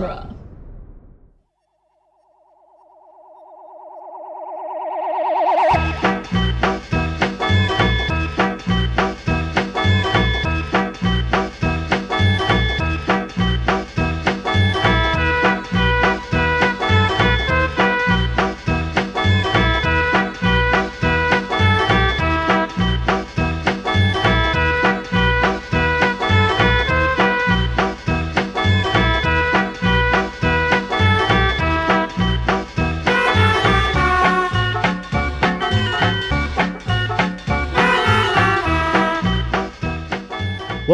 genre.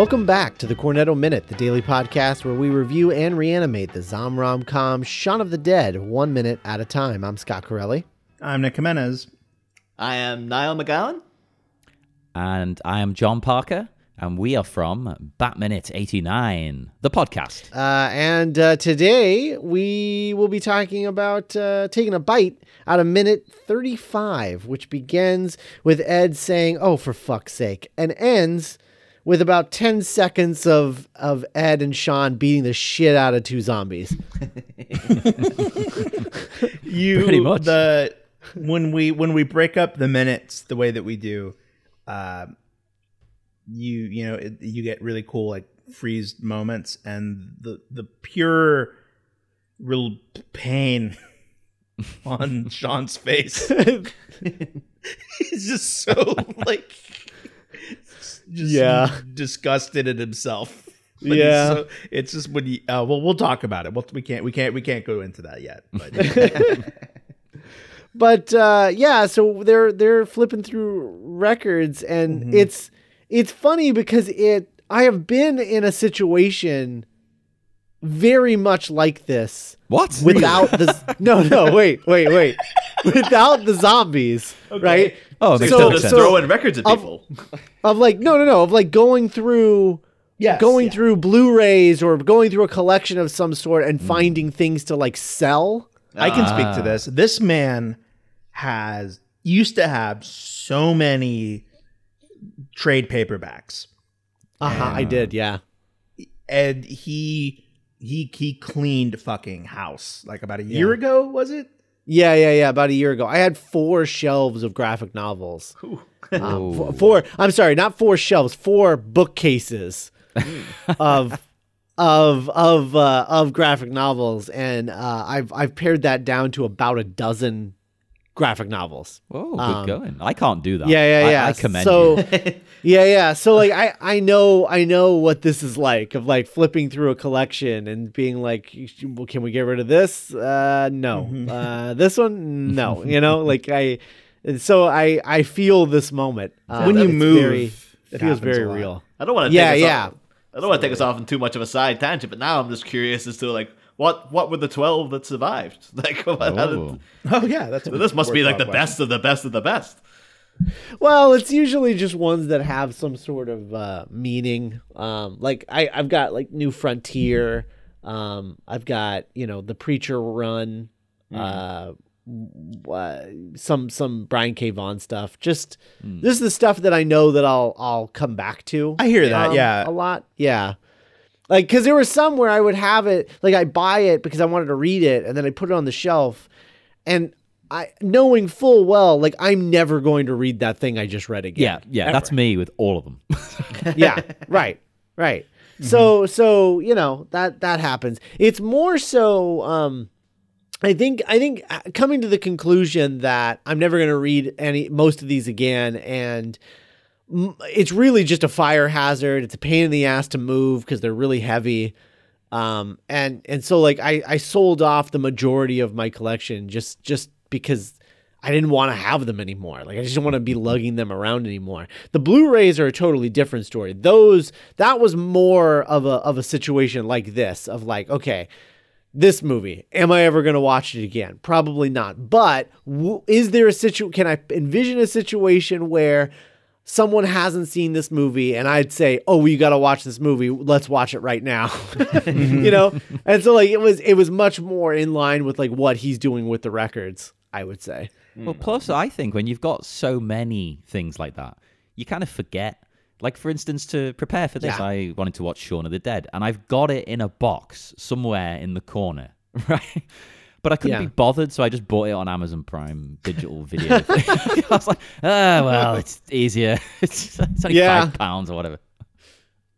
Welcome back to the Cornetto Minute, the daily podcast where we review and reanimate the Zomrom Com Shaun of the Dead one minute at a time. I'm Scott Corelli. I'm Nick Jimenez. I am Niall McGowan. And I am Jon Parker, and we are from Batminute 89, the podcast. Uh, and uh, today we will be talking about uh, taking a bite out of minute 35, which begins with Ed saying, Oh, for fuck's sake, and ends with about 10 seconds of, of Ed and Shaun beating the shit out of two zombies. You Pretty much. the when we when we break up the minutes the way that we do, uh, you you know it, you get really cool like freeze moments and the the pure real pain on Shaun's face he's just so like just Yeah. disgusted at himself But Yeah. so- it's just when you uh, well we'll talk about it well we can't we can't we can't go into that yet but but uh, yeah, so they're they're flipping through records, and it's it's funny because it I have been in a situation very much like this What? without the no no wait wait wait without the zombies right Oh, So, makes So- just so- throwing records at I'll- people. of like no no no of like going through Yes, going yeah. through Blu-rays or going through a collection of some sort and finding things to like sell. I can speak Ah. to this. This man has used to have so many trade paperbacks, Uh huh. I did. Yeah. and he he he cleaned fucking house like about a year ago. Was it? Yeah, yeah, yeah. About a year ago, I had four shelves of graphic novels. Um, four, four. I'm sorry, not four shelves. Four bookcases of of of uh, of graphic novels, and uh, I've I've pared that down to about a dozen graphic novels. Oh, good Um, going. I can't do that. Yeah, yeah, yeah. I, commend so, you. yeah, yeah. So like I I know I know what this is like of like flipping through a collection and being like, well, can we get rid of this? Uh, no. Uh, this one, no. You know, like I. And so I I feel this moment uh, when you move, very- it feels very real. I don't want to. Yeah, take us yeah. Off, I don't want to take us off in too much of a side tangent, but now I'm just curious as to like what what were the twelve that survived? Like, what, how did- Oh. Oh yeah, that's this must be like the worthwhile best of the best of the best. Well, it's usually just ones that have some sort of uh, meaning. Um, like I, I've got like New Frontier. Um, I've got you know the Preacher Run. Uh, w- uh, some some Brian K. Vaughan stuff. Just this is the stuff that I know that I'll I'll come back to. I hear that, um, yeah. a lot. Yeah. Like, cause there was some where I would have it, like I buy it because I wanted to read it, and then I put it on the shelf, and I knowing full well, like I'm never going to read that thing I just read again. Yeah, yeah, that's me with all of them. yeah, right, right. So, so you know that that happens. It's more so. um I think I think uh, coming to the conclusion that I'm never going to read any most of these again, and it's really just a fire hazard. It's a pain in the ass to move because they're really heavy. Um, and and so like I I sold off the majority of my collection just just because I didn't want to have them anymore. Like I just didn't want to be lugging them around anymore. The Blu-rays are a totally different story. Those that was more of a of a situation like this of like okay, this movie am I ever going to watch it again? Probably not. But w- is there a situ can I envision a situation where someone hasn't seen this movie and I'd say, "Oh, you got to watch this movie. Let's watch it right now." you know? And so like it was it was much more in line with like what he's doing with the records, I would say. Well, plus, I think when you've got so many things like that, you kind of forget Like for instance, to prepare for this, Yeah. I wanted to watch Shaun of the Dead, and I've got it in a box somewhere in the corner, right? But I couldn't Yeah. be bothered, so I just bought it on Amazon Prime digital video. I was like, oh well, it's easier. It's, it's only Yeah. five pounds or whatever.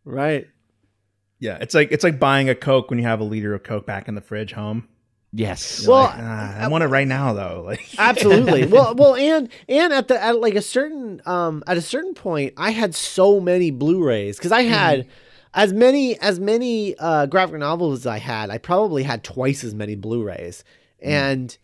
Right. Yeah, it's like it's like buying a Coke when you have a liter of Coke back in the fridge home. Yes. Well, Like, ah, I want it right now though. Like Absolutely. well, well, and and at the at like a certain um at a certain point, I had so many Blu-rays because I had as many as many uh, graphic novels as I had. I probably had twice as many Blu-rays, and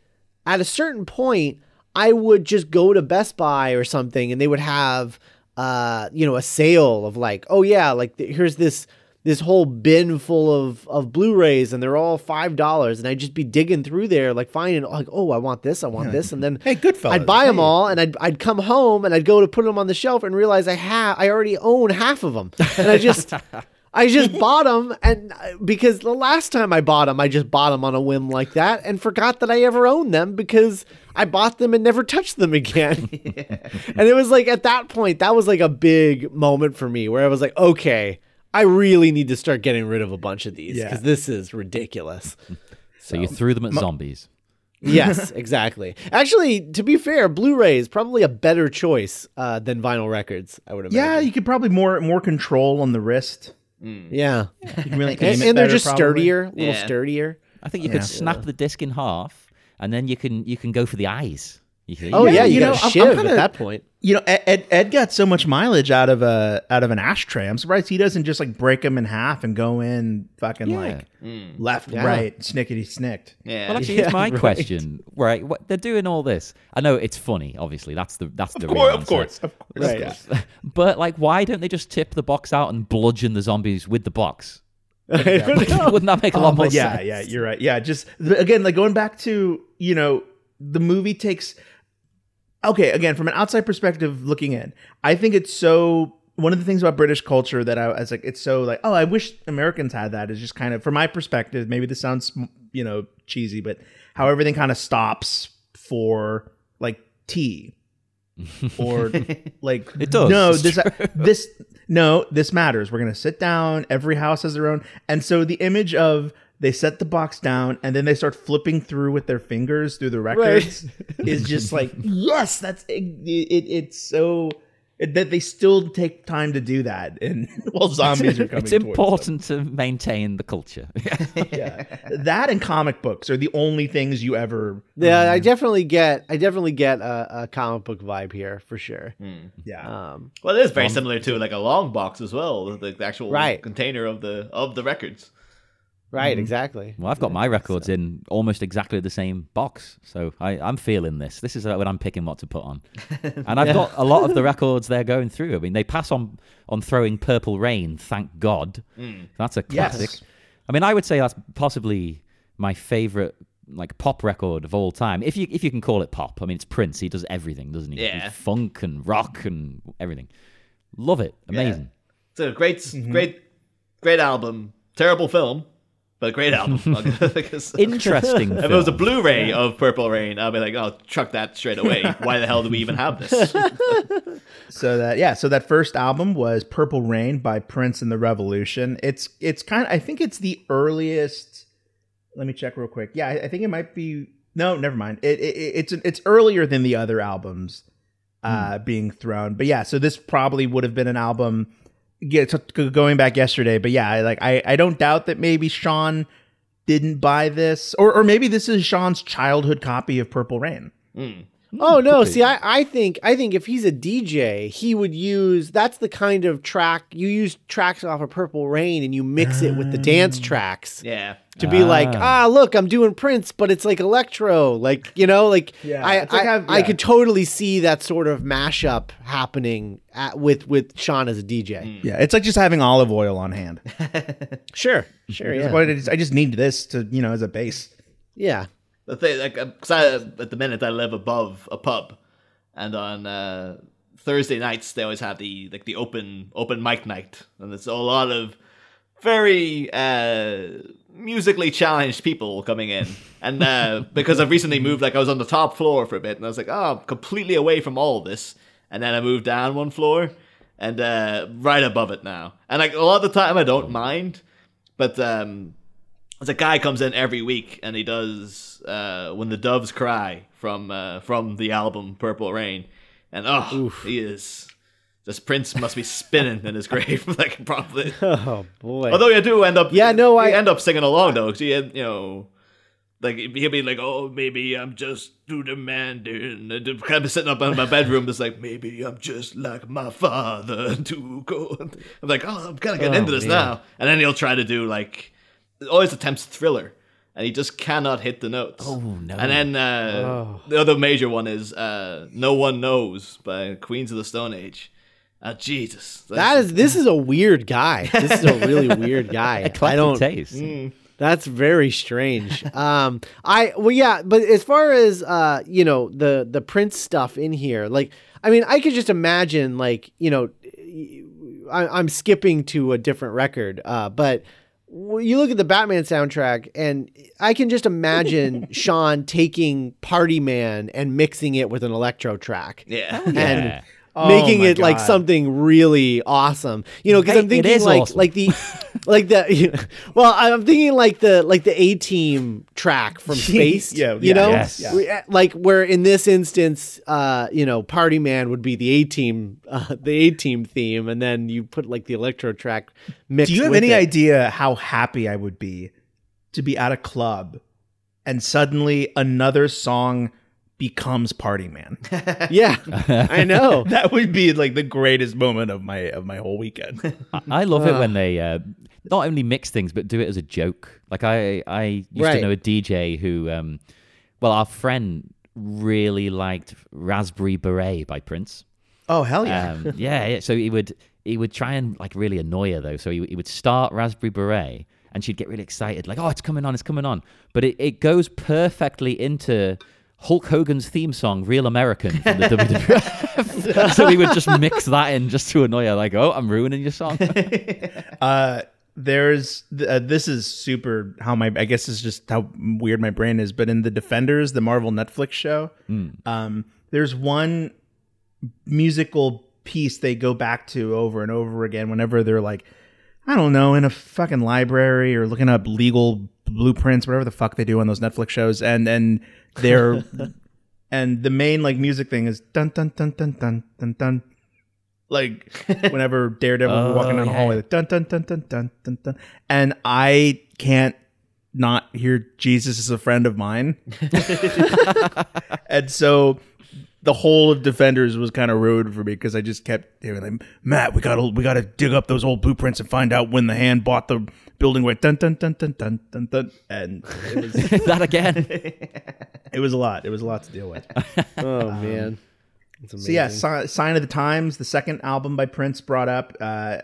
at a certain point, I would just go to Best Buy or something, and they would have uh you know a sale of like oh yeah like th- here's this this whole bin full of of Blu-rays and they're all five dollars and I'd just be digging through there like finding like oh I want this I want this. And then Hey, good Goodfellas. I'd buy them all and I'd I'd come home and I'd go to put them on the shelf and realize I have I already own half of them and I just I just bought them and uh, because the last time I bought them I just bought them on a whim like that and forgot that I ever owned them because I bought them and never touched them again. and it was like at that point that was like a big moment for me where I was like okay I really need to start getting rid of a bunch of these Yeah. because this is ridiculous. so you threw them at zombies. yes, exactly. Actually, to be fair, Blu-ray is probably a better choice uh, than vinyl records. I would imagine. Yeah, you could probably more more control on the wrist. Mm. yeah, You really and, and they're just probably. sturdier, a little Yeah. sturdier. I think you Yeah. could snap the disc in half, and then you can you can go for the eyes. You Oh yeah, you you, know, got a I'm- I'm shiv kinda- at that point. You know, Ed, Ed Ed got so much mileage out of a out of an ashtray. I'm surprised he doesn't just like break them in half and go in fucking Yeah. like mm. left, Yeah. right, snickety snicked. Yeah. Well, actually, Yeah, here's my right. question. Right, what, they're doing all this. I know it's funny. Obviously, that's the that's the Of real course, of course, of course. Right. yeah. But like, why don't they just tip the box out and bludgeon the zombies with the box? I don't know. Wouldn't that make a lot um, more but yeah, sense? yeah, you're right. Yeah, just again, like going back to you know the movie takes. Okay, again, from an outside perspective looking in, I think it's so. One of the things about British culture that I was like, it's so like, oh, I wish Americans had that. Is just kind of, from my perspective, maybe this sounds, you know, cheesy, but how everything kind of stops for like tea or like It does, No, this uh, this no, this matters. We're gonna sit down. Every house has their own, and so the image of they set the box down and then they start flipping through with their fingers through the records is just like yes, that's it. it it's so it, that they still take time to do that, and while zombies are coming, It's towards them. important to maintain the culture. Yeah, that and comic books are the only things you ever. Yeah, I um, definitely get. I definitely get a, a comic book vibe here for sure. Hmm. Yeah, Um, Well, it is very um, similar to like a long box as well, the, the actual Right. container of the of the records. Right, exactly. well, I've got my records in almost exactly the same box, so I, I'm feeling this. This is when I'm picking what to put on, and I've got a lot of the records they're going through. I mean, they pass on on throwing Purple Rain. Thank God, that's a Yes. classic. I mean, I would say that's possibly my favorite like pop record of all time. If you if you can call it pop. I mean, it's Prince. He does everything, doesn't he? Yeah. Funk and rock and everything. Love it. Amazing. It's a great, Mm-hmm. great, great album. Terrible film, but a great album. Interesting. if it was a film. Blu-ray of Purple Rain, I'd be like, "Oh, chuck that straight away." Why the hell do we even have this? So that yeah, so that first album was Purple Rain by Prince and the Revolution. It's it's kind of I think it's the earliest. Let me check real quick. Yeah, I, I think it might be. No, never mind. It, it it's it's earlier than the other albums uh, being thrown. But yeah, so this probably would have been an album. Yeah, going back yesterday, but yeah, like I I don't doubt that maybe Shaun didn't buy this, or or maybe this is Shaun's childhood copy of Purple Rain. Hmm. Oh no! could. See, I, I think I think if he's a DJ, he would use that's the kind of track you use tracks off of Purple Rain and you mix it with the dance tracks yeah, to be like, Ah. ah, look, I'm doing Prince, but it's like electro, like you know, like Yeah, I like I, have- I could totally see that sort of mashup happening at, with with Shaun as a DJ. Yeah, it's like just having olive oil on hand. Sure, sure, It's yeah, what it is. I just need this to, you know, as a base. yeah. The thing, like, because I at the minute I live above a pub, and on uh, Thursday nights they always have the like the open open mic night, and there's a lot of very uh, musically challenged people coming in, and uh, because I've recently moved, like I was on the top floor for a bit, and I was like, oh, I'm completely away from all of this, and then I moved down one floor. and uh, right above it now. And like a lot of the time, I don't mind, but um, there's a guy comes in every week and he does uh, when the doves cry from uh, from the album Purple Rain, and oh, he is. This prince must be spinning in his grave, like probably. Oh boy. Although you do end up, Yeah, no, I- end up singing along though. 'cause you, you know, like he'll be like, "Oh, maybe I'm just too demanding," and kind of sitting up in my bedroom, just like, "Maybe I'm just like my father, too cold." I'm like, "Oh, I'm kind of getting Oh, into this man. now," and then he'll try to do like, always attempts thriller, and he just cannot hit the notes. Oh, no. And then uh, Oh. the other major one is uh, "No One Knows" by Queens of the Stone Age. Ah, Jesus, that is this is a weird guy. This is a really weird guy. I don't taste. That's very strange. um, I well, yeah, but as far as uh, you know, the the Prince stuff in here, like, I mean, I could just imagine, like, you know, I, I'm skipping to a different record, uh, but when you look at the Batman soundtrack, and I can just imagine Shaun taking Party Man and mixing it with an electro track. yeah. Oh, and Yeah. Oh making it like something really awesome. You know, because I'm thinking like awesome. like the like the well, I'm thinking like the like the A Team track from Space. Yeah, you yeah, know, yes. Yeah. We- uh, like where in this instance, uh, you know, Party Man would be the A Team, uh, the A Team theme, and then you put like the electro track mixed. Do you have any it. idea how happy I would be to be at a club and suddenly another song becomes Party Man? Yeah, I know. that would be like the greatest moment of my of my whole weekend. I- I love it when they uh, not only mix things but do it as a joke. Like I, I used Right. to know a DJ who, um, well, our friend really liked "Raspberry Beret" by Prince. Oh hell Um, yeah, yeah. So he would he would try and like really annoy her though. So he, he would start Raspberry Beret, and she'd get really excited, like, "Oh, it's coming on, it's coming on!" But it, it goes perfectly into Hulk Hogan's theme song, "Real American" from the WWF. so we would just mix that in just to annoy her, like, "Oh, I'm ruining your song." Uh, there's uh, this is super how my I guess it's just how weird my brain is. But in the Defenders, the Marvel Netflix show, um, there's one musical piece they go back to over and over again whenever they're like, I don't know, in a fucking library or looking up legal blueprints, whatever the fuck they do on those Netflix shows, and and they're and the main like music thing is dun dun dun dun dun dun dun. Like whenever Daredevil Oh, walking down the hallway, like, dun dun dun dun dun dun dun, and I can't not hear Jesus is a friend of mine, and so the whole of Defenders was kind of ruined for me because I just kept hearing like, Matt, we gotta we gotta dig up those old blueprints and find out when the hand bought the building with dun dun dun dun dun dun dun, and it was that again. it was a lot. It was a lot to deal with. Oh man, That's So yeah. Si- Sign of the Times, the second album by Prince, brought up. Uh,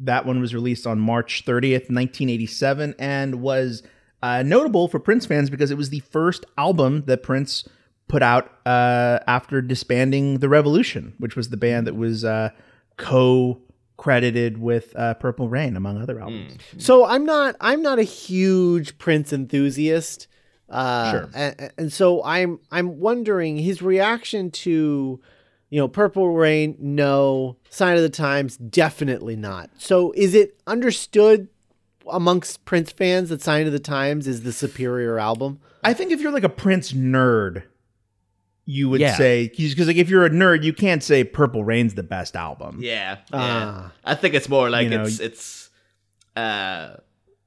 that one was released on March 30th, 1987, and was uh, notable for Prince fans because it was the first album that Prince put out uh, after disbanding the Revolution, which was the band that was uh, co-credited with uh, Purple Rain, among other albums. So I'm not I'm not a huge Prince enthusiast. Uh, Sure. And, and so I'm I'm wondering his reaction to, you know, Purple Rain. No, Sign of the Times. Definitely not. So is it understood amongst Prince fans that Sign of the Times is the superior album? I think if you're like a Prince nerd, you would Yeah. say because like if you're a nerd, you can't say Purple Rain's the best album. Yeah, yeah. Ah. I think it's more like You know, it's it's uh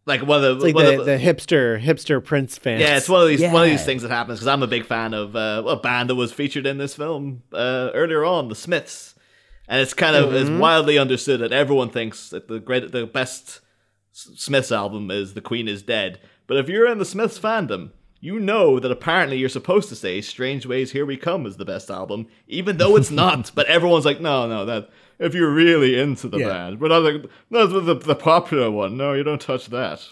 like one of the, It's like one the, of the hipster hipster Prince fans. yeah, it's one of these one of these things that happens because I'm a big fan of uh, a band that was featured in this film uh, earlier on, the Smiths, and it's kind of it's wildly understood that everyone thinks that the great the best Smiths album is "The Queen Is Dead," but if you're in the Smiths fandom. You know that apparently you're supposed to say "Strangeways Here We Come" is the best album, even though it's not. but everyone's like, "No, no, that if you're really into the Yeah. band, but not like no, the, the, the popular one. No, you don't touch that."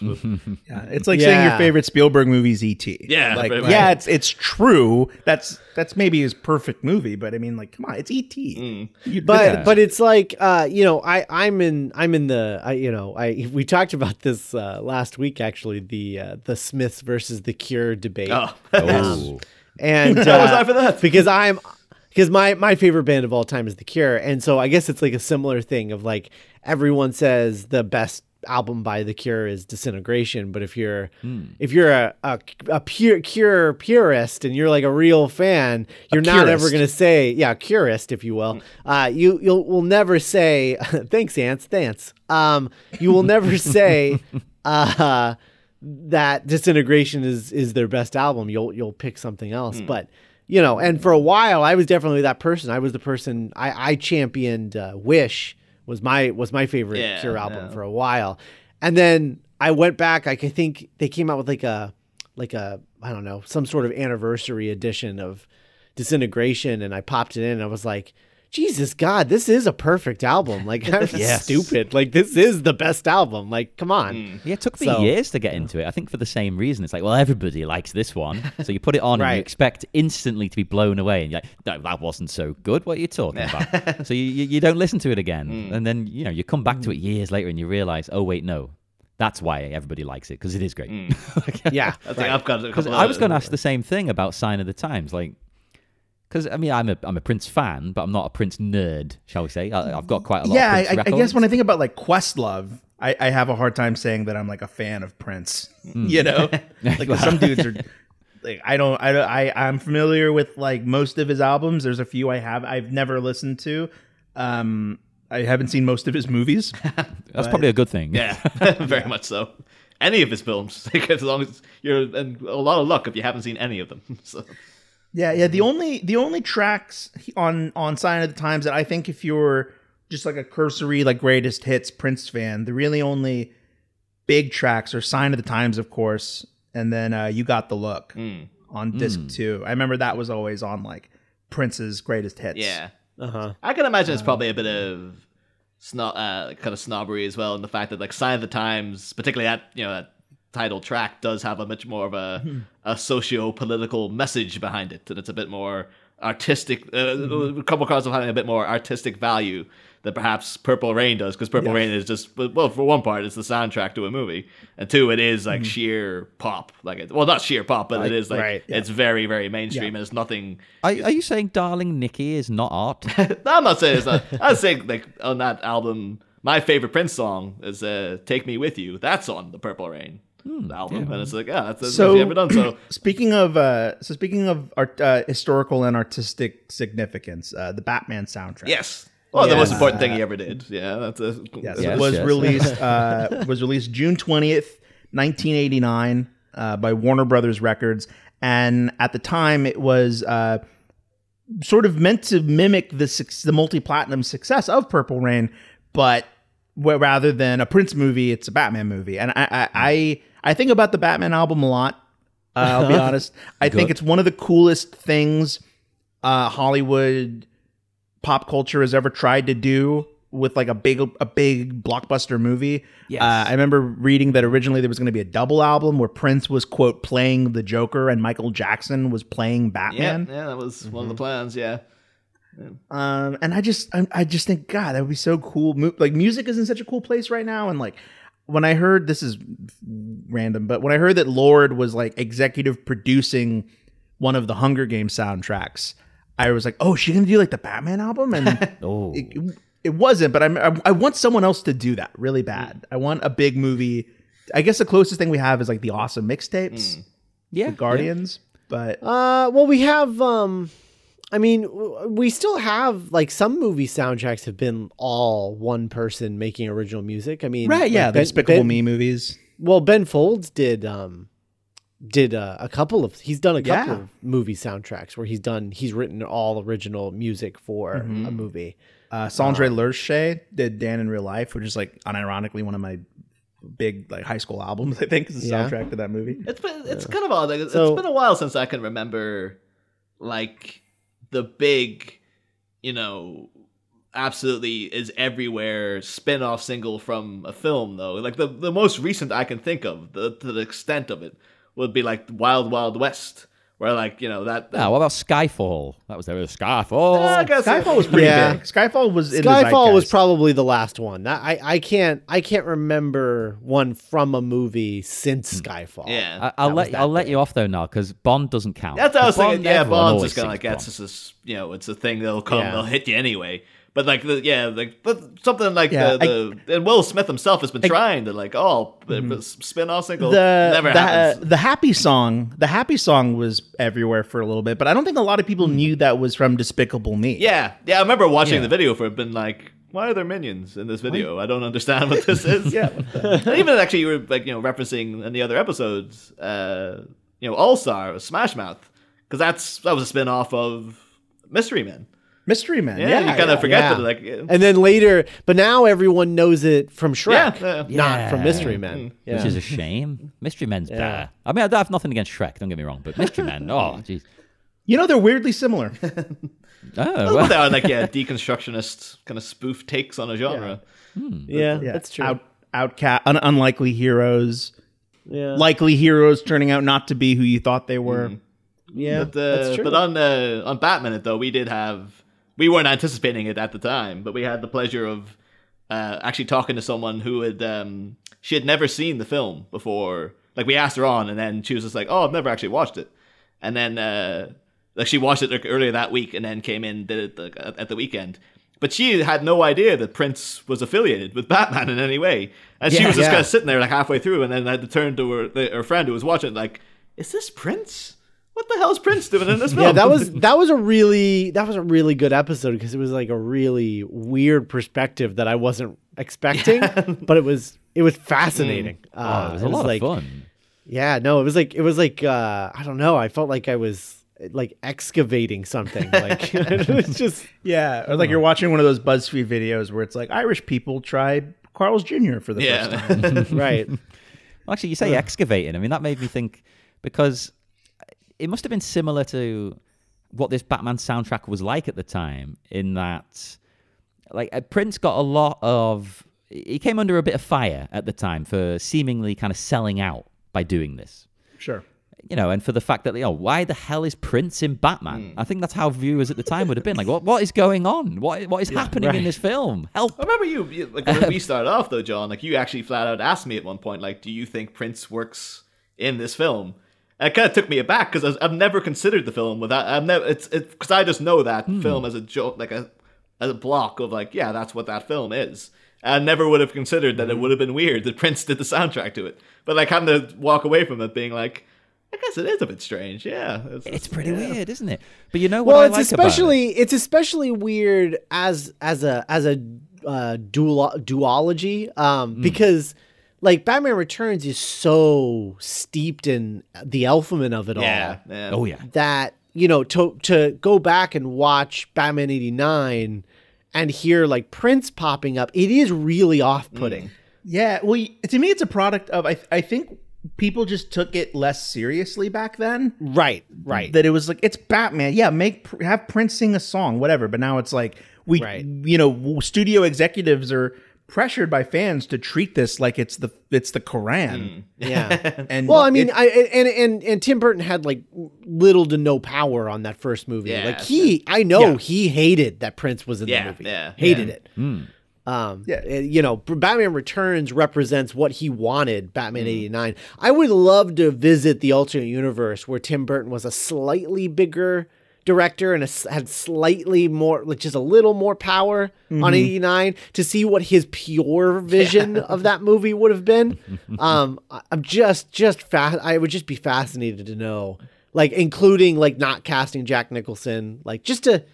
Yeah, it's like saying your favorite Spielberg movie is E.T. Yeah, like right, yeah, it's it's true. That's that's maybe his perfect movie, but I mean, like, come on, it's E.T. You- but Yeah. but it's like uh you know i i'm in i'm in the i you know i we talked about this uh last week actually the uh the smiths versus the cure debate Oh. Oh. and How was uh, I for that? because i'm because my my favorite band of all time is The Cure, and so I guess it's like a similar thing of like everyone says the best album by The Cure is Disintegration, but if you're if you're a, a a pure Cure purist and you're like a real fan, you're not ever gonna say yeah curist if you will. Uh, you you'll will never say thanks ants thanks. Um, you will never say uh that disintegration is is their best album. You'll you'll pick something else but you know and for a while i was definitely that person. I was the person i i championed uh, wish was my was my favorite Yeah, cure album for a while. And then i went back like i think they came out with like a like a i don't know some sort of anniversary edition of disintegration and i popped it in and i was like jesus god this is a perfect album like i'm Yes. stupid like this is the best album like come on Mm. Yeah, it took me So- years to get into it. I think for the same reason. It's like, well, everybody likes this one, so you put it on and you expect instantly to be blown away, and you're like, no, that wasn't so good. What are you talking about? so you, you you don't listen to it again, Mm. and then you know you come back to it years later and you realize, oh wait, no, that's why everybody likes it because it is great. yeah I think I've got a Because couple I was going to ask the same thing about Sign of the Times, like. Because I mean, I'm a I'm a Prince fan, but I'm not a Prince nerd, shall we say? I, I've got quite a lot. yeah, of Prince I, I guess when I think about like Questlove, I, I have a hard time saying that I'm like a fan of Prince. Hmm. You know, like some dudes are. Like I don't, I don't, I I'm familiar with like most of his albums. There's a few I have I've never listened to. Um, I haven't seen most of his movies. that's probably a good thing. Yeah, very much so. Any of his films, like, as long as you're, and a lot of luck if you haven't seen any of them. So Yeah, yeah. The only the only tracks on on Sign of the Times that I think if you're just like a cursory like greatest hits Prince fan, the really only big tracks are Sign of the Times, of course, and then uh, You Got the Look on disc two. I remember that was always on like Prince's greatest hits. yeah, uh-huh I can imagine it's probably a bit of snob, uh, kind of snobbery as well, in the fact that like Sign of the Times, particularly that you know that title track, does have a much more of a a socio political message behind it, and it's a bit more artistic. Uh, come across as having a bit more artistic value than perhaps Purple Rain does, because Purple Rain is just well, for one part, it's the soundtrack to a movie, and two, it is like sheer pop, like it, well, not sheer pop, but it is like right, yeah. it's very very mainstream, and it's nothing. Are, are you saying Darling Nikki is not art? No, I'm not saying it's not. I was saying like on that album, my favorite Prince song is uh, "Take Me With You." That's on the Purple Rain album, and it's like, yeah, that's, that's So- so, ever done. So Speaking of uh, so speaking of art, uh, historical and artistic significance, uh, the Batman soundtrack. yes, well, the most important thing he ever did. Yeah, that's a, Yes, Yes, was yes. released uh, was released June twentieth, nineteen eighty nine, uh, by Warner Brothers Records, and at the time it was uh, sort of meant to mimic the the multi platinum success of Purple Rain, but rather than a Prince movie, it's a Batman movie, and I I I, I think about the Batman album a lot. Uh, I'll be honest. I think it's one of the coolest things uh, Hollywood pop culture has ever tried to do with like a big a big blockbuster movie. Yes. Uh, I remember reading that originally there was going to be a double album where Prince was quote playing the Joker and Michael Jackson was playing Batman. yeah, that was one of the plans. Yeah, Um, and I just I, I just think God that would be so cool. Mu- like music is in such a cool place right now, and like when I heard this is random, but when I heard that Lorde was like executive producing one of the Hunger Games soundtracks, I was like, oh, she gonna do like the Batman album, and Oh, it, it wasn't. But I'm, I I want someone else to do that really bad. I want a big movie. I guess the closest thing we have is like the awesome mixtapes, yeah, the Guardians, but Uh, well, we have. Um, I mean, we still have like some movie soundtracks have been all one person making original music. I mean, right, yeah, like the Ben- Despicable Ben- Me movies. Well, Ben Folds did. Um, did uh, a couple of he's done a couple Yeah. of movie soundtracks where he's done he's written all original music for Mm-hmm. a movie. Uh, Sondre Lerche did Dan in Real Life, which is like unironically one of my big like high school albums. I think is the Yeah. soundtrack to that movie. it's been it's kind of odd. Like, it's So- been a while since I can remember like the big, you know, absolutely is everywhere spin-off single from a film though. Like the the most recent I can think of, the to the extent of it, would be like Wild Wild West, where like you know that. Ah, what about Skyfall? That was there. Skyfall. I guess it- Skyfall was pretty Yeah. big. Skyfall was in the Skyfall was probably the last one. That- I, I can't I can't remember one from a movie since Skyfall. yeah. I, I'll let I'll let you off though now because Bond doesn't count. That's what I was Bond, thinking. Yeah, Bond's just kind of like Bond. that's just a, you know it's a thing that'll come, Yeah. they'll hit you anyway. But like the yeah, like but something like Yeah, the, the and Will Smith himself has been trying to like oh mm spin off single the never the, happens. the happy song. The happy song was everywhere for a little bit, but I don't think a lot of people knew that was from Despicable Me. Yeah, yeah. I remember watching Yeah. the video for it, been like, why are there minions in this video? I don't understand what this is. Yeah. Even actually, you were like, you know, referencing in the other episodes, uh, you know, All Star, Smash Mouth, because that's that was a spin off of Mystery Men. Mystery Man. Yeah, Yeah, you kind yeah. of forget yeah. that, like, yeah, And then later, but now everyone knows it from Shrek, yeah. not from Mystery Men. Yeah. which is a shame. Mystery Men's Yeah. better. I mean, I have nothing against Shrek. Don't get me wrong, but Mystery Men. Oh, jeez. You know they're weirdly similar. Oh, Well, well, they are like yeah, deconstructionist kind of spoof takes on a genre. yeah, Yeah, that's true. Out, outcast, un- unlikely heroes, yeah, likely heroes turning out not to be who you thought they were. yeah, But, uh, that's true. but on uh, on Batman, though, we did have we weren't anticipating it at the time, but we had the pleasure of uh, actually talking to someone who had um, she had never seen the film before. Like we asked her on, and then she was just like, "Oh, I've never actually watched it." And then uh, like she watched it like, earlier that week, and then came in did it like, at the weekend. But she had no idea that Prince was affiliated with Batman in any way, and she Yeah, was just yeah. kind of sitting there like halfway through, and then I had to turn to her her friend who was watching, like, "Is this Prince? What the hell is Prince doing in this film?" yeah, that was that was a really that was a really good episode because it was like a really weird perspective that I wasn't expecting, but it was it was fascinating. oh, Uh, it was a lot like, of fun. Yeah, no, it was like it was like uh, I don't know. I felt like I was like excavating something. Like it was just Yeah, or like you're watching one of those BuzzFeed videos where it's like Irish people tried Carl's Jr. for the first time. yeah. right. Actually, you say excavating. I mean, that made me think because it must have been similar to what this Batman soundtrack was like at the time, in that, like, uh, Prince got a lot of. He came under a bit of fire at the time for seemingly kind of selling out by doing this. Sure. You know, and for the fact that, you know, why the hell is Prince in Batman? I think that's how viewers at the time would have been like, what, what is going on? What, what is happening in this film? Help! I remember you, you like when we started off though, Jon. Like you actually flat out asked me at one point, like, "Do you think Prince works in this film?" And it kind of took me aback because I've never considered the film without. I've never. It's because I just know that film as a joke, like a as a block of like, yeah, that's what that film is. I never would have considered that it would have been weird that Prince did the soundtrack to it. But like having to walk away from it, being like, I guess it is a bit strange. Yeah, It's pretty weird, isn't it? But you know what Well, I it's like about it? especially it's especially weird as as a as a uh, dual duology um, Hmm. because like Batman Returns is so steeped in the alphabet of it Yeah, all yeah. Oh, yeah. that you know to to go back and watch Batman eighty nine and hear like Prince popping up, it is really off putting. Mm. Yeah, well, to me, it's a product of I. I think people just took it less seriously back then. Right, right. That it was like it's Batman. Yeah, make have Prince sing a song, whatever. But now it's like we, Right. you know, studio executives are pressured by fans to treat this like it's the it's the Quran. yeah. And Well, I mean, it- I and and and Tim Burton had like little to no power on that first movie. Yeah, like he, I know Yeah. he hated that Prince was in Yeah, the movie. yeah, hated yeah. it. Hmm. Um, Yeah. yeah, you know, Batman Returns represents what he wanted. Batman '89. I would love to visit the alternate universe where Tim Burton was a slightly bigger director and a s had slightly more, like just a little more power on '89 to see what his pure vision of that movie would have been. um, I- I'm just, just fast. I would just be fascinated to know, like, including like not casting Jack Nicholson, like just to.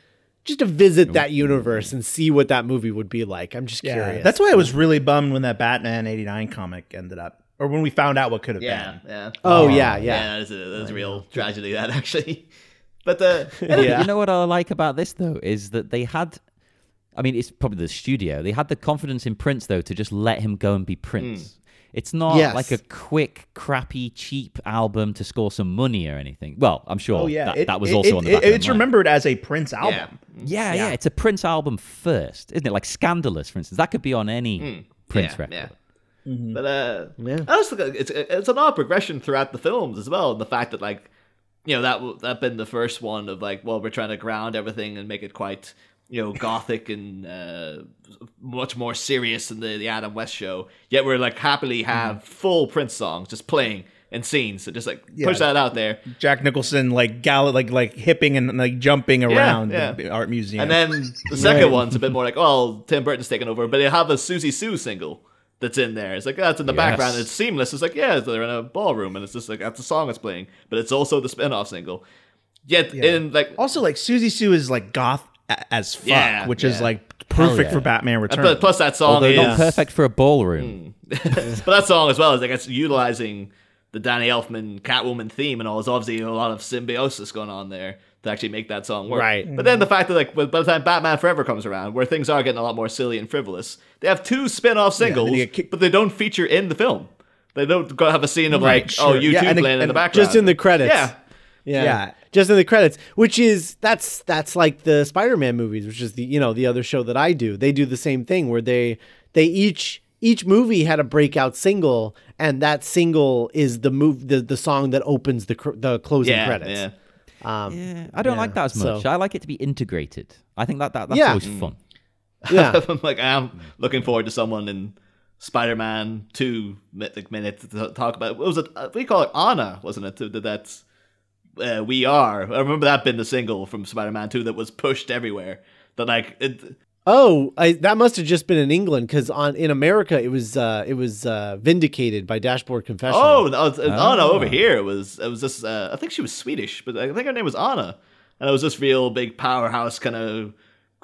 Just to visit that universe and see what that movie would be like. I'm just yeah, curious. that's why I was really bummed when that Batman '89 comic ended up, or when we found out what could have Yeah, been. yeah. Oh, yeah, yeah. yeah. That is a, that is a real tragedy. That actually, but uh, Yeah. You know what I like about this though is that they had. I mean, it's probably the studio. They had the confidence in Prince though to just let him go and be Prince. It's not Yes. like a quick, crappy, cheap album to score some money or anything. Well, I'm sure Oh yeah, that, It- that was it- also it- on the back of their It's mind. remembered as a Prince album. yeah, Yeah, yeah, It's a Prince album first, isn't it? Like Scandalous, for instance. That could be on any Prince yeah, record. yeah. Mm-hmm. But uh, Yeah. I just think it's it's an odd progression throughout the films as well. And the fact that like you know that that been the first one of like, well, we're trying to ground everything and make it quite you know gothic and uh, much more serious than the the Adam West show. Yet we're like happily have full Prince songs just playing in scenes. So just like push that out there. Jack Nicholson like gal like like hipping and like jumping around yeah. the art museum. And then the second Right. one's a bit more like, oh, Tim Burton's taking over, but they have a Siouxsie Sioux single that's in there. It's like that's in the Yes. background. It's seamless. It's like yeah, they're in a ballroom, and it's just like that's the song it's playing, but it's also the spin-off single. Yet in like also like Siouxsie Sioux is like goth as fuck, Yeah, which is like perfect yeah. for Batman But Returns. plus that song Although is not perfect for a ballroom. Hmm. but that song as well is like it's utilizing the Danny Elfman Catwoman theme and all. There's obviously a lot of symbiosis going on there to actually make that song work. Right. But then mm-hmm. the fact that like by the time Batman Forever comes around, where things are getting a lot more silly and frivolous, they have two spin-off singles, you get kick- but they don't feature in the film. They don't go have a scene of Right, like, oh, sure. oh, you Yeah, two and- playing in the background. Just in the credits. Yeah. Yeah. Yeah. Just in the credits, which is that's that's like the Spider-Man movies, which is the you know the other show that I do. They do the same thing where they they each each movie had a breakout single, and that single is the move the, the song that opens the cr- the closing Yeah, credits. yeah. Um, Yeah, I don't Yeah, like that as much. so- I like it to be integrated. I think that, that that's Yeah. always fun. yeah. I'm like I'm looking forward to someone in Spider-Man Two like minute to talk about. What was it? Uh, we call it Anna, wasn't it? That's uh, we are. I remember that being the single from Spider-Man Two that was pushed everywhere. That like it, Oh, I, that must have just been in England because on in America it was uh, it was uh, vindicated by Dashboard Confessional. oh no, it's- it's Anna over Ah. here it was it was just uh, I think she was Swedish, but I think her name was Anna, and it was this real big powerhouse kind of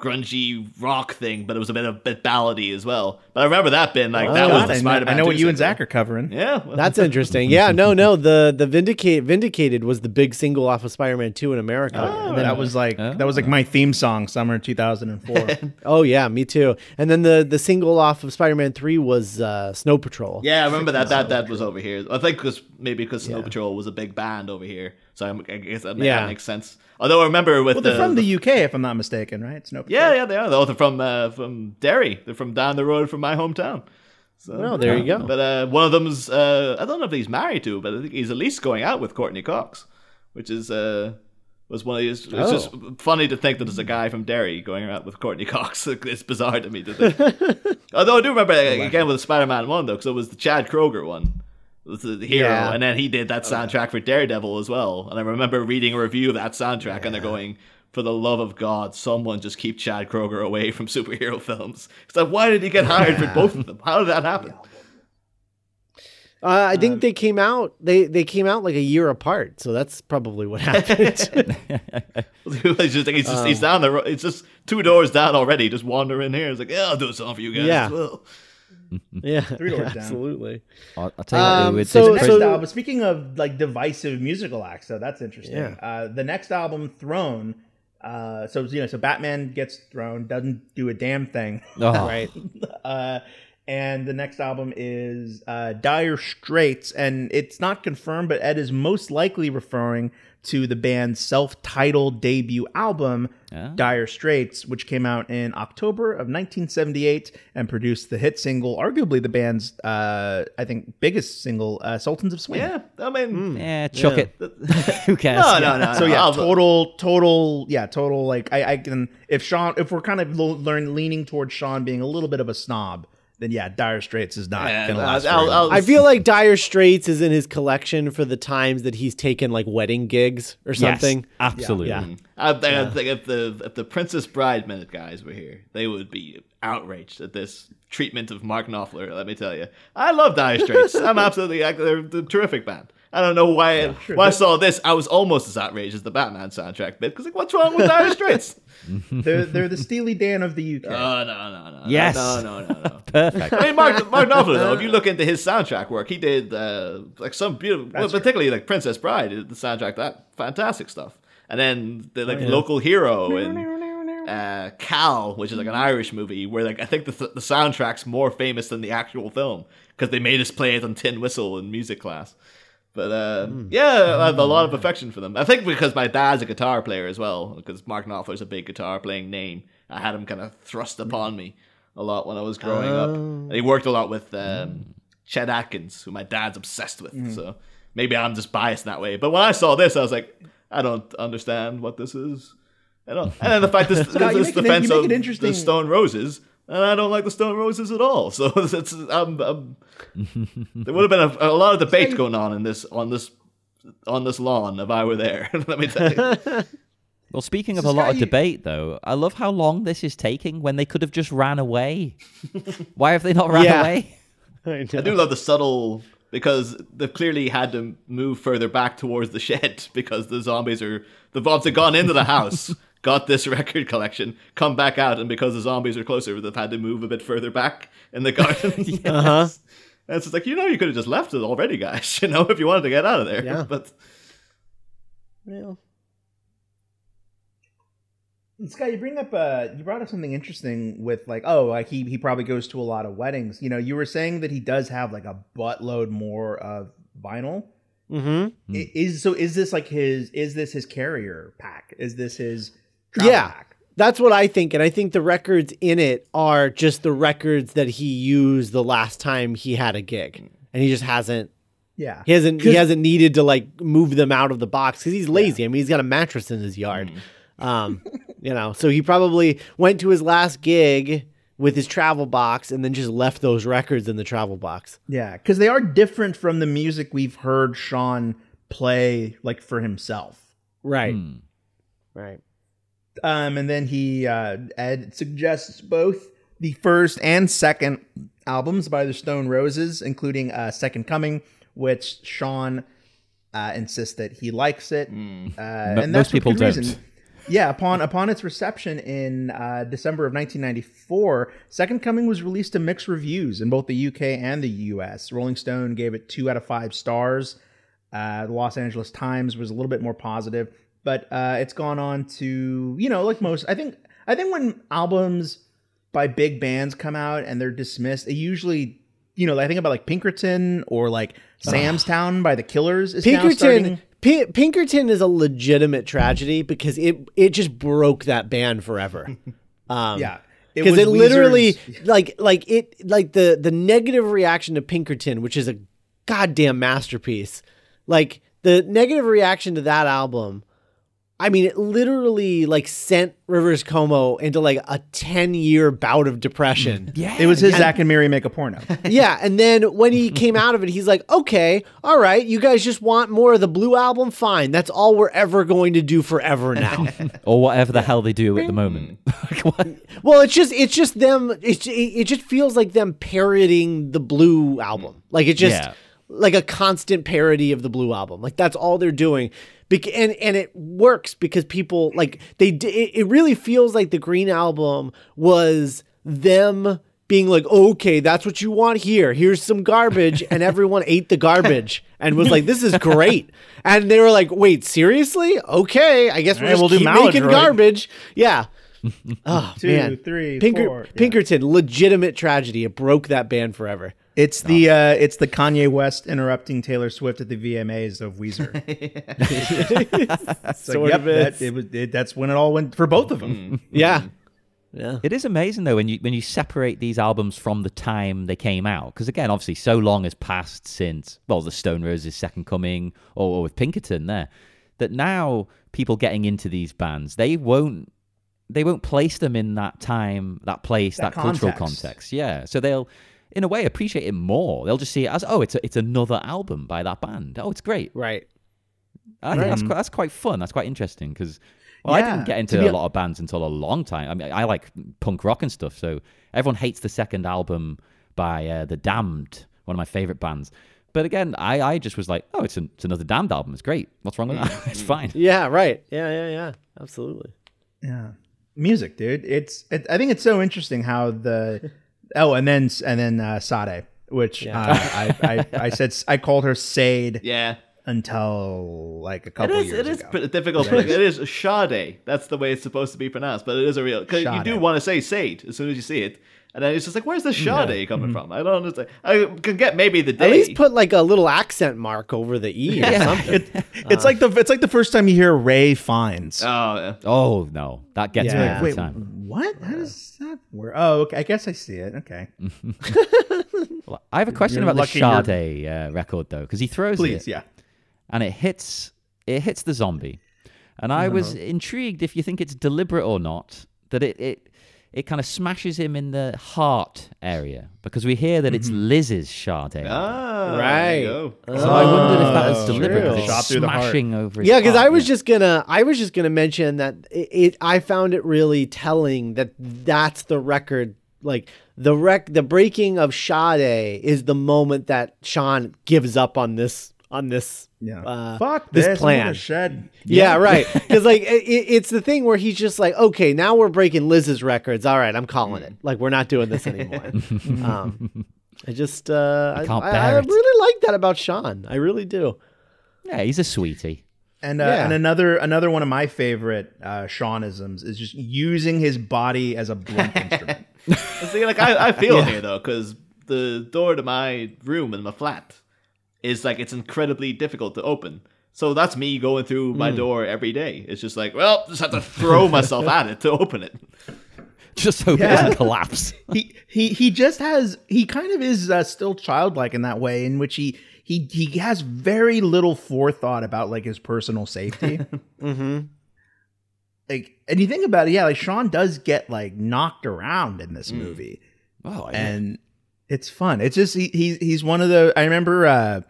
grungy rock thing, but it was a bit of a bit ballady as well. But I remember that being like that Oh. was the I know, Spider-Man I know what you and. Zach are covering. Yeah, well, That's interesting. Yeah, no, no. The the vindicate vindicated was the big single off of Spider-Man Two in America. Oh, And then- that was like that was like my theme song, summer 2004. oh yeah, me too. And then the the single off of Spider-Man Three was uh, Snow Patrol. Yeah, I remember that. That that was over here. I think because maybe because Snow Patrol was a big band over here, so I'm, I guess that, Yeah. that makes sense. Although I remember with well, the, they're from the UK, if I'm not mistaken, right? Snow Patrol. Yeah, yeah, they are. Though they're from uh, from Derry. They're from down the road from my hometown. So Oh, there you go. But uh, one of them's uh, I don't know if he's married to, but I think he's at least going out with Courteney Cox, which is uh was one of these. It's just Oh. funny to think that there's a guy from Derry going out with Courteney Cox. it's bizarre to me to think. Although I do remember uh, again with the Spider-Man one though, because it was the Chad Kroeger one. The hero, Yeah. and then he did that soundtrack for Daredevil as well. And I remember reading a review of that soundtrack, and they're going, "For the love of God, someone just keep Chad Kroeger away from superhero films." It's like, why did he get hired for both of them? How did that happen? Uh, I think they came out they they came out like a year apart, so that's probably what happened. he's just, he's, just, he's Um, down the road. It's just two doors down already. Just wander in here. It's like, yeah, I'll do a song for you guys Yeah. as well. yeah, Three doors down. absolutely. I'll, I'll tell you what, Um, with so- this Next album. Speaking of like divisive musical acts, so that's interesting. Yeah. Uh, the next album, Throne. Uh, so you know, so Batman gets thrown, doesn't do a damn thing. oh, Right. uh, and the next album is uh, Dire Straits, and it's not confirmed, but Ed is most likely referring to the band's self-titled debut album. Dire Straits, which came out in October of 1978 and produced the hit single, arguably the band's, uh, I think, biggest single, uh, "Sultans of Swing." Yeah, I mean, yeah, chuck Yeah. it. Who cares? no, no, no. So yeah, total, total, yeah, total. Like I, I can if Shaun, if we're kind of lo- learn leaning towards Shaun being a little bit of a snob, then yeah, Dire Straits is not Yeah, gonna I'll- I'll- I'll- I feel like Dire Straits is in his collection for the times that he's taken like wedding gigs or Yes, something. absolutely. Yeah. Mm-hmm. I think, I think if the if the Princess Bride Minute guys were here, they would be outraged at this treatment of Mark Knopfler. Let me tell you, I love Dire Straits. I'm absolutely they're, they're a terrific band. I don't know why when I saw this, I was almost as outraged as the Batman soundtrack bit because like, what's wrong with Dire Straits? they're they're the Steely Dan of the UK. Oh no no no Yes. no no no no. Perfect. I mean, Mark, Mark Knopfler, though, if you look into his soundtrack work, he did uh, like some beautiful, well, particularly like Princess Bride, the soundtrack, that fantastic stuff. And then the like local hero and uh, Cal, which is like an Irish movie, where like I think the, the soundtrack's more famous than the actual film because they made us play it on tin whistle in music class. But uh, hmm. yeah, I have a hmm. lot of affection for them. I think because my dad's a guitar player as well, because Mark Knopfler's a big guitar playing name. I had him kind of thrust hmm. upon me a lot when I was growing up. Oh. And he worked a lot with um, Chet Atkins, who my dad's obsessed with. So maybe I'm just biased that way. But when I saw this, I was like, I don't understand what this is. I don't. And then the fact this, this is make an- defense make of the Stone Roses, and I don't like the Stone Roses at all. So it's um, um, there would have been a, a lot of debate going on in this on this on this lawn if I were there. Let me tell you. Well, speaking of a lot of you- debate, though, I love how long this is taking when they could have just ran away. Why have they not ran Yeah. away? I I do love the subtle because they've clearly had to move further back towards the shed because the zombies are the zombies have gone into the house, got this record collection, come back out, and because the zombies are closer, they've had to move a bit further back in the garden. Uh-huh. And it's like you know you could have just left it already, guys. You know if you wanted to get out of there. Yeah. But Well, Scott, you bring up uh you brought up something interesting with like oh like he he probably goes to a lot of weddings. You know, you were saying that he does have like a buttload more of vinyl. mm-hmm. Is so is this like his is this his carrier pack? Is this his travel Yeah. pack? That's what I think, and I think the records in it are just the records that he used the last time he had a gig, and he just hasn't. Yeah. He hasn't. he hasn't needed to like move them out of the box because he's lazy. I mean, he's got a mattress in his yard. Um, you know, so he probably went to his last gig with his travel box and then just left those records in the travel box. Yeah, because they are different from the music we've heard Shaun play like for himself. Right. Hmm. Right. Um, and then he uh, Ed suggests both the first and second albums by the Stone Roses, including uh, Second Coming, which Shaun uh, insists that he likes it, uh, Mo- and most that's for people don't. reason. Yeah, upon upon its reception in uh, December of 1994, Second Coming was released to mixed reviews in both the UK and the US. Rolling Stone gave it two out of five stars. Uh, the Los Angeles Times was a little bit more positive, but uh, it's gone on to you know like most. I think I think when albums by big bands come out and they're dismissed, they usually you know I think about like Pinkerton or like Sam's Town by the Killers is. Pinkerton. P- Pinkerton is a legitimate tragedy because it it just broke that band forever. Um, Yeah, because was it, literally like like it like the the negative reaction to Pinkerton, which is a goddamn masterpiece. Like the negative reaction to that album, I mean, it literally like sent Rivers Cuomo into like a ten year bout of depression. Yeah. It was his Zack and Miri make a porno. yeah, and then when he came out of it, he's like, "Okay, all right, you guys just want more of the Blue album? Fine, that's all we're ever going to do forever now." or whatever the hell they do at the moment. Well, it's just it's just them. It's, it, it just feels like them parodying the Blue album. Like it's just Yeah. like a constant parody of the Blue album. Like that's all they're doing. And and it works because people like they. It, it really feels like the Green album was them being like, okay, that's what you want here. Here's some garbage, and everyone ate the garbage and was like, this is great. And they were like, wait, seriously? Okay, I guess we're right, just we'll do making Maladroit. garbage. Yeah. Oh Two, man, three, Pinker- four, yeah. Pinkerton, legitimate tragedy. It broke that band forever. It's the uh, it's the Kanye West interrupting Taylor Swift at the VMAs of Weezer. It's like, Sort yep, of that, it was, it, that's when it all went for both of them. Yeah, yeah. It is amazing though when you when you separate these albums from the time they came out because again obviously so long has passed since well the Stone Roses Second Coming or, or with Pinkerton there that now people getting into these bands they won't they won't place them in that time that place That that, cultural context. context yeah so they'll in a way appreciate it more they'll just see it as oh it's a, it's another album by that band oh it's great Right. I think that's quite, that's quite fun. That's quite interesting because well, I didn't get into a a- lot of bands until a long time. I mean, I like punk rock and stuff. So everyone hates the second album by uh, the Damned, one of my favorite bands. But again, I, I just was like, oh, it's, an, it's another Damned album. It's great. What's wrong with that? it's fine. Yeah. Right. Yeah. Yeah. Yeah. Absolutely. Yeah, music, dude. It's it, I think it's so interesting how the oh, and then and then uh, Sade, which uh, I, I I said I called her Sade yeah, until like a couple is. years It is ago. pretty difficult. It is Sade. That's the way it's supposed to be pronounced, but it is a real. Cause you do want to say Sade as soon as you see it, and then it's just like, where's the Sade coming Mm-hmm. from? I don't understand. I can get maybe the day. At least put like a little accent mark over the e or something. It, it's like the it's like the first time you hear Ralph Fiennes. oh, yeah. Oh, no. That gets Yeah. me every wait, time. What? How does that work? Oh, okay. I guess I see it. Okay, Well, I have a question You're about the lucky Sade uh, record, though, because he throws please, it yeah. and it hits it hits the zombie. And I was intrigued if you think it's deliberate or not that it it, it kind of smashes him in the heart area because we hear that it's Liz's shard area. Ah, Right. there you go. so I wondered if that was Oh, deliberate. true. that it's Shot the smashing over. His Yeah, because I was just gonna, I was just gonna mention that it, it. I found it really telling that that's the record. Like the wreck, the breaking of Sade is the moment that Shaun gives up on this, on this. Yeah. Uh, Fuck this this, plan. gonna shed. Yeah, right. Because like it, it- it's the thing where he's just like, okay, now we're breaking Liz's records. All right, I'm calling it. Like we're not doing this anymore. um, I just, uh, I, can't I, I really like that about Shaun. I really do. yeah, he's a sweetie. And uh, Yeah. and another another one of my favorite uh, Shaunisms is just using his body as a blunt instrument. See, like I, I feel it here though, because the door to my room in my flat is like it's incredibly difficult to open. So that's me going through my door every day. It's just like, well, just have to throw myself at it to open it. Just hope it Yeah. doesn't collapse. he he he just has he kind of is uh, still childlike in that way in which he he he has very little forethought about like his personal safety. Mm-hmm. like and you think about it, yeah, like Shaun does get like knocked around in this movie. Oh, yeah. and it's fun. It's just he, he he's one of the. I remember uh,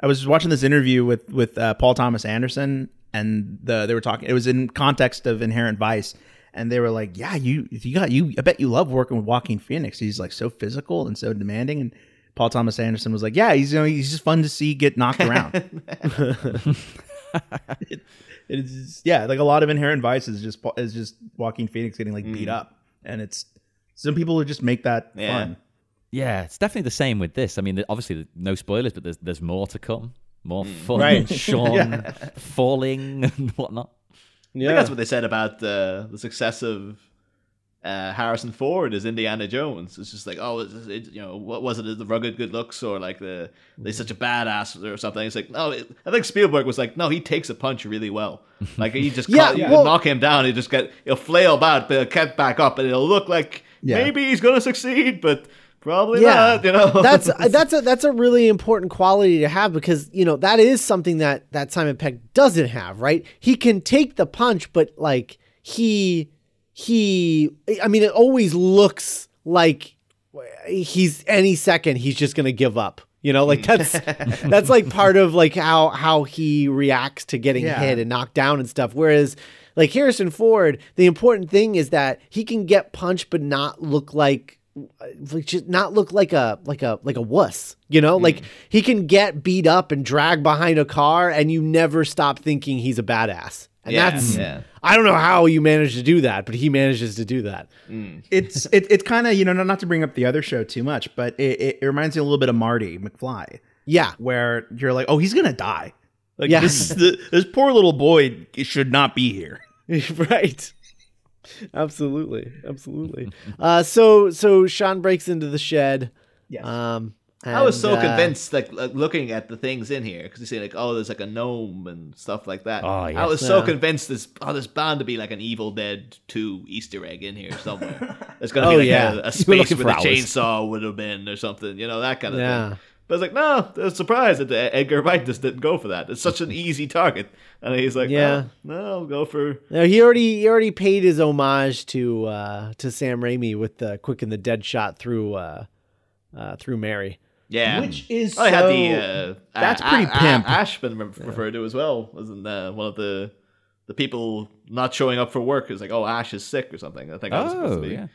I was watching this interview with with uh, Paul Thomas Anderson, and the they were talking. It was in context of Inherent Vice, and they were like, "Yeah, you you got you. I bet you love working with Joaquin Phoenix. He's like so physical and so demanding." And Paul Thomas Anderson was like, "Yeah, he's you know he's just fun to see get knocked around." it, it's yeah, like a lot of Inherent Vice is just is just Joaquin Phoenix getting like beat up, and it's some people would just make that Yeah. fun. Yeah, it's definitely the same with this. I mean, obviously, no spoilers, but there's there's more to come. More fun, Right. Shaun falling and whatnot. I think that's what they said about uh, the success of uh, Harrison Ford as Indiana Jones. It's just like, oh, it's, it, you know, what was it? The rugged good looks, or like the he's such a badass, or something. It's like, no, it, I think Spielberg was like, no, he takes a punch really well. Like he just Yeah, yeah, well- knock him down. He just get he'll flail about, but he'll get back up, and it'll look like Yeah. maybe he's gonna succeed, but probably yeah, not. You know, that's that's a that's a really important quality to have because you know that is something that that Simon Pegg doesn't have. Right, he can take the punch, but like he he, I mean, it always looks like he's any second he's just gonna give up. You know, like hmm. that's that's like part of like how how he reacts to getting Yeah. hit and knocked down and stuff. Whereas like Harrison Ford, the important thing is that he can get punched but not look like like just not look like a like a like a wuss. You know, like mm. he can get beat up and dragged behind a car, and you never stop thinking he's a badass. And Yeah, that's yeah. I don't know how you manage to do that, but he manages to do that. Mm. it's it, it's kind of you know not to bring up the other show too much, but it, it, it reminds me a little bit of Marty McFly, Yeah. where you're like, oh, he's gonna die. Like Yeah. this, the, this poor little boy should not be here. right. Absolutely. Absolutely. uh so so Shaun breaks into the shed. Yes. Um I was so uh, convinced, like, like looking at the things in here, because you see, like, oh, there's like a gnome and stuff like that. Oh, I was so Yeah. convinced there's oh, there's bound to be like an Evil Dead two Easter egg in here somewhere. There's gonna be Oh, like yeah. a, a space looking where the chainsaw would have been or something, you know, that kind of Yeah. thing. But I was like, no, I was surprised that Edgar Wright just didn't go for that. It's such an easy target, and he's like, Yeah. yeah, no, I'll go for No, he already he already paid his homage to uh to Sam Raimi with the quick and the dead shot through uh uh through Mary. yeah. Which is I had the uh, that's A- pretty A- A- pimp. Ash been re- referred to as well, wasn't uh, one of the the people not showing up for work is like, oh, Ash is sick or something. I think I was supposed Oh, to be. yeah.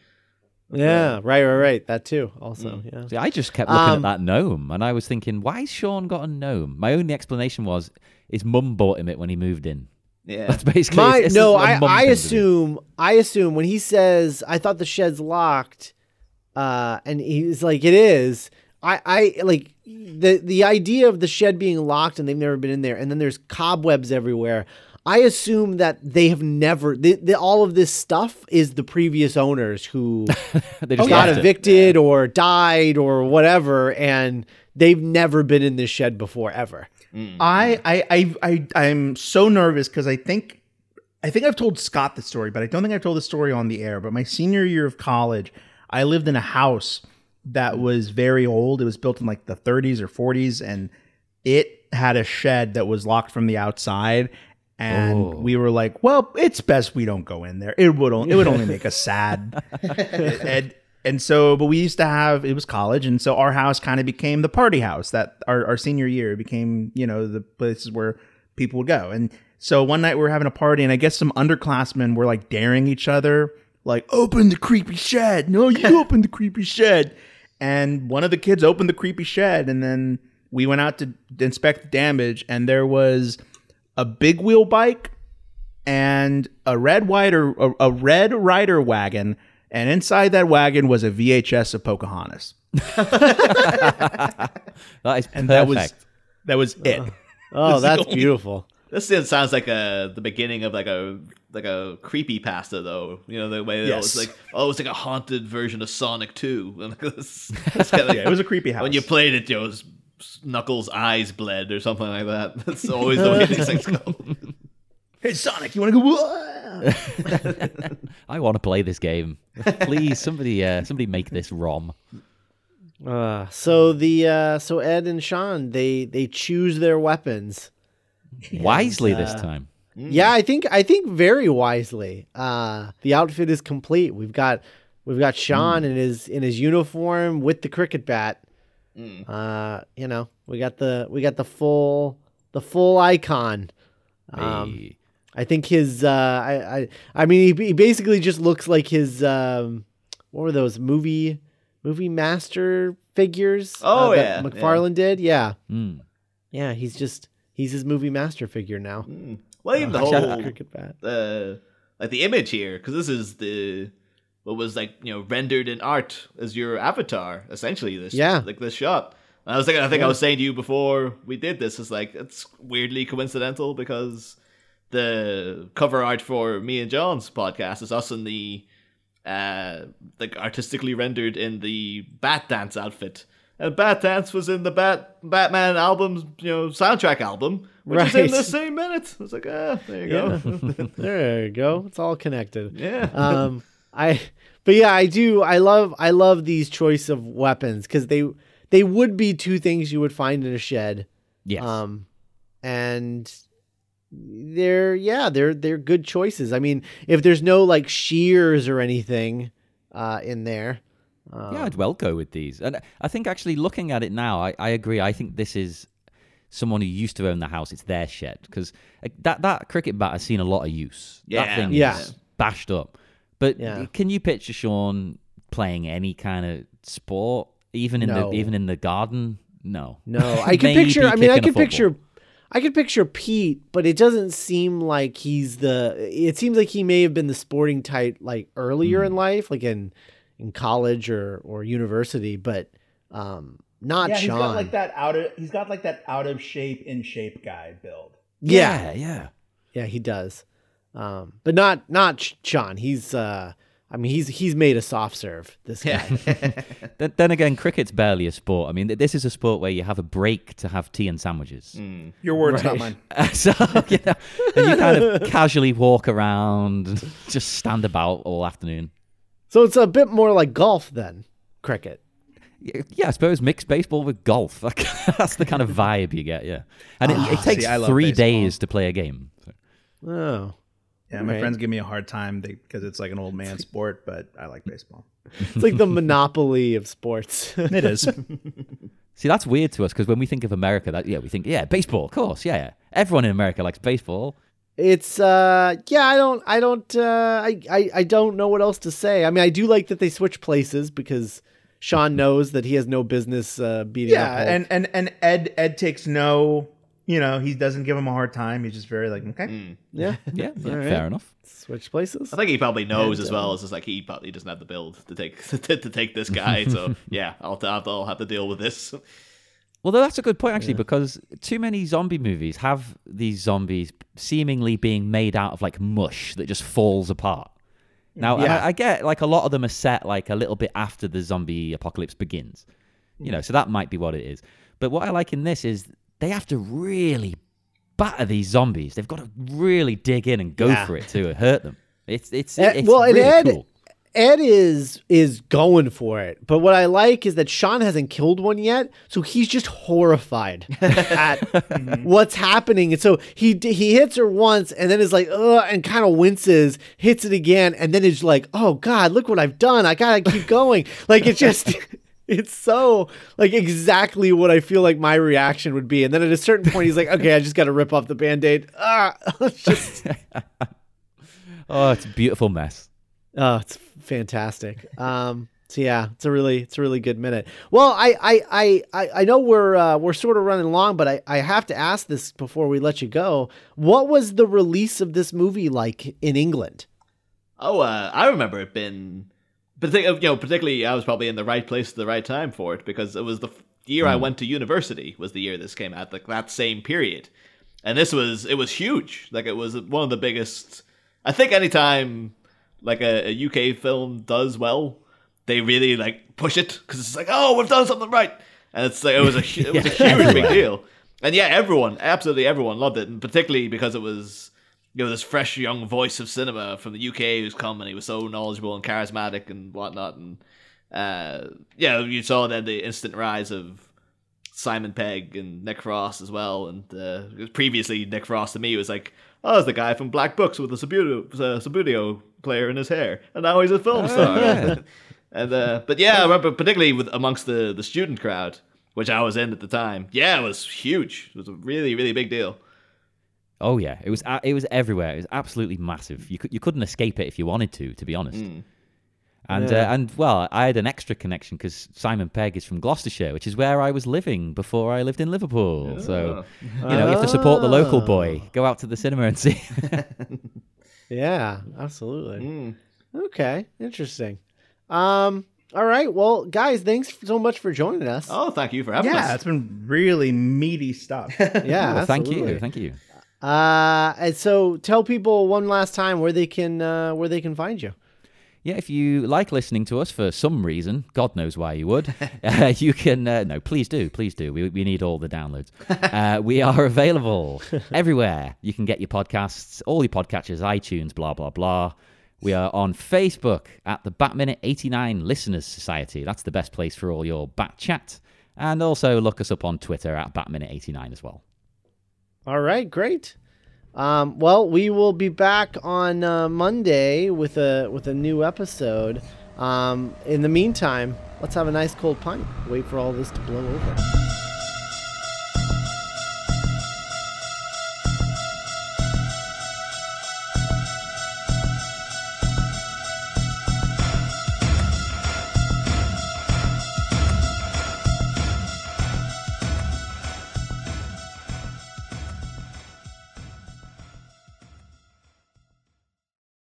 Yeah, right, right, right. That too. Also, Mm. yeah. See, I just kept looking Um, at that gnome, and I was thinking, why why's Shaun got a gnome? My only explanation was his mum bought him it when he moved in. Yeah. That's basically My it's- it's no, I, I thing to do. assume I assume when he says I thought the shed's locked, uh, and he's like it is. I I like the the idea of the shed being locked and they've never been in there, and then there's cobwebs everywhere. I assume that they have never the, the, all of this stuff is the previous owners who they just got left it. evicted or died or whatever, and they've never been in this shed before ever. Mm. I I I, I I'm so nervous because I think I think I've told Scott the story, but I don't think I've told the story on the air. But my senior year of college, I lived in a house that mm. was very old. It was built in like the 30s or 40s, and it had a shed that was locked from the outside. And Oh. we were like, "Well, it's best we don't go in there. It would only, it would only make us sad." and and so, but we used to have it was college, and so our house kind of became the party house. That our, our senior year became you know the places where people would go. And so one night we were having a party, and I guess some underclassmen were like daring each other, like open the creepy shed. No, you open the creepy shed. And one of the kids opened the creepy shed, and then we went out to inspect the damage, and there was a big wheel bike and a red rider a, a red rider wagon and inside that wagon was a VHS of Pocahontas. That is And perfect. that was that was it. Oh, oh That's that's only- beautiful. This sounds like a the beginning of like a like a creepy pasta though. You know the way Yes. was like oh it's like a haunted version of Sonic Two. And it's, it's kinda- Yeah, it was a creepy house. when you played it, you know, s- Knuckles' eyes bled or something like that. That's always the way these things go. hey Sonic, you want to go? I want to play this game. Please, somebody, uh, somebody make this ROM. Uh, so the uh, so Ed and Shaun they they choose their weapons. Wisely this uh, time. Yeah, I think I think very wisely. Uh, the outfit is complete. We've got we've got Shaun in his in his uniform with the cricket bat. Uh, you know, we got the we got the full the full icon. Um, Hey. I think his uh, I I I mean he, he basically just looks like his um, what were those movie movie master figures? Oh, uh, yeah, McFarlane did. Yeah, Mm. yeah. He's just he's his movie master figure now. Well, even the whole Cricket bat. uh, like the image here, because this is the what was like you know rendered in art as your avatar, essentially. This Yeah. like this shot. And I was thinking, I think I was saying to you before we did this, it's like it's weirdly coincidental because the cover art for me and Jon's podcast is us in the uh like artistically rendered in the Bat Dance outfit. And Bat Dance was in the Bat Batman album's you know soundtrack album, which is in the same minute. I was like, ah, there you go. There you go. It's all connected. Yeah. um i but yeah i do i love i love these choice of weapons because they they would be two things you would find in a shed Yes. um and they're yeah they're they're good choices i mean if there's no like shears or anything uh in there um, yeah, I'd well go with these. And I think actually looking at it now, I, I agree. I think this is someone who used to own the house. It's their shed because that that cricket bat has seen a lot of use. that Yeah. thing Yeah. is bashed up. But Yeah. can you picture Shaun playing any kind of sport, even in No. the even in the garden? No, no i can picture i mean i kicking can picture. I could picture Pete, but it doesn't seem like he's the. It seems like he may have been the sporting type like earlier Hmm. in life, like in in college or or university, but um not yeah, Shaun. he's got like that out of he's got like that out of shape in shape guy build. yeah, yeah, yeah. yeah, he does. Um, but not not Shaun. He's uh, I mean, he's he's made a soft serve. This guy. Then, then again, cricket's barely a sport. I mean, this is a sport where you have a break to have tea and sandwiches. Your words, Right. not mine. so you know, and you kind of casually walk around, and just stand about all afternoon. so it's a bit more like golf than cricket. Yeah, I suppose mixed baseball with golf. That's the kind of vibe you get. Yeah, and it, it takes see, three baseball. days to play a game. So. Oh, Yeah, my Right. friends give me a hard time because it's like an old man sport, but I like baseball. it's like the monopoly of sports. It is. See, that's weird to us because when we think of America, that yeah, we think yeah, baseball, of course, yeah, yeah. Everyone in America likes baseball. It's uh yeah, I don't I don't uh I, I I don't know what else to say. I mean, I do like that they switch places because Shaun knows that he has no business uh beating yeah, Hulk. and and and Ed Ed takes no, you know, he doesn't give him a hard time. He's just very like, okay, mm. yeah, Yeah, yeah All right. fair enough. switch places. I think he probably knows And, as well. It's just like he probably doesn't have the build to take to, to take this guy. So yeah, I'll I'll, I'll have to deal with this. Well, that's a good point actually, because too many zombie movies have these zombies seemingly being made out of like mush that just falls apart. Now, Yeah. I, I get like a lot of them are set like a little bit after the zombie apocalypse begins, you know, so that might be what it is. But what I like in this is they have to really batter these zombies. They've got to really dig in and go Yeah. for it to hurt them. It's it's Eh, it's well, really Ed- cool. Ed is is going for it, but what I like is that Sean hasn't killed one yet, so he's just horrified at what's happening, and so he he hits her once, and then is like, ugh, and kind of winces, hits it again, and then is like, oh god, look what I've done, I gotta keep going, like it's just. It's so like exactly what I feel like my reaction would be, and then at a certain point, he's like, "Okay, I just got to rip off the band-aid." Ah, just Oh, it's a beautiful mess. Oh, it's fantastic. Um, so yeah, it's a really it's a really good minute. Well, I I I I, I know we're uh, we're sort of running long, but I, I have to ask this before we let you go. What was the release of this movie like in England? Oh, uh, I remember it being, partic- you know, particularly I was probably in the right place at the right time for it because it was the f- year I hmm. went to university was the year this came out, like that same period, and this was it was huge. Like it was one of the biggest. I think anytime like a, a UK film does well, they really like push it because it's like, oh, we've done something right, and it's like it was a it was a huge big deal. And yeah, everyone, absolutely everyone loved it, and particularly because it was you know this fresh young voice of cinema from the UK who's come and he was so knowledgeable and charismatic and whatnot, and uh, yeah, you saw then the instant rise of Simon Pegg and Nick Frost as well, and uh, previously Nick Frost to me was like, oh, it's the guy from Black Books with the Subbuteo, uh, Subbuteo player in his hair, and now he's a film star. yeah. and uh, but yeah, I remember particularly with amongst the the student crowd, which I was in at the time. Yeah, it was huge. It was a really really big deal. Oh yeah, it was a- it was everywhere. It was absolutely massive. You could you couldn't escape it if you wanted to, to be honest. And Yeah. uh, and well, I had an extra connection because Simon Pegg is from Gloucestershire, which is where I was living before I lived in Liverpool. So you know, you have to support the local boy. Go out to the cinema and see. Yeah, absolutely. Mm. Okay, interesting. Um, all right. Well, guys, thanks so much for joining us. Oh, thank you for having Yeah, us. it's been really meaty stuff. yeah, Well, thank you, thank you. Uh, and so tell people one last time where they can uh, where they can find you. Yeah, if you like listening to us for some reason, God knows why you would, uh, you can. Uh, no, please do, please do. We, we need all the downloads. Uh, we are available everywhere. You can get your podcasts, all your podcatchers, iTunes, blah blah blah. We are on Facebook at the Bat Minute 89 Listeners Society. That's the best place for all your Bat chat. And also look us up on Twitter at Bat Minute 89 as well. All right, great. Um, well, we will be back on uh, Monday with a with a new episode. Um, in the meantime, let's have a nice cold pint. Wait for all this to blow over.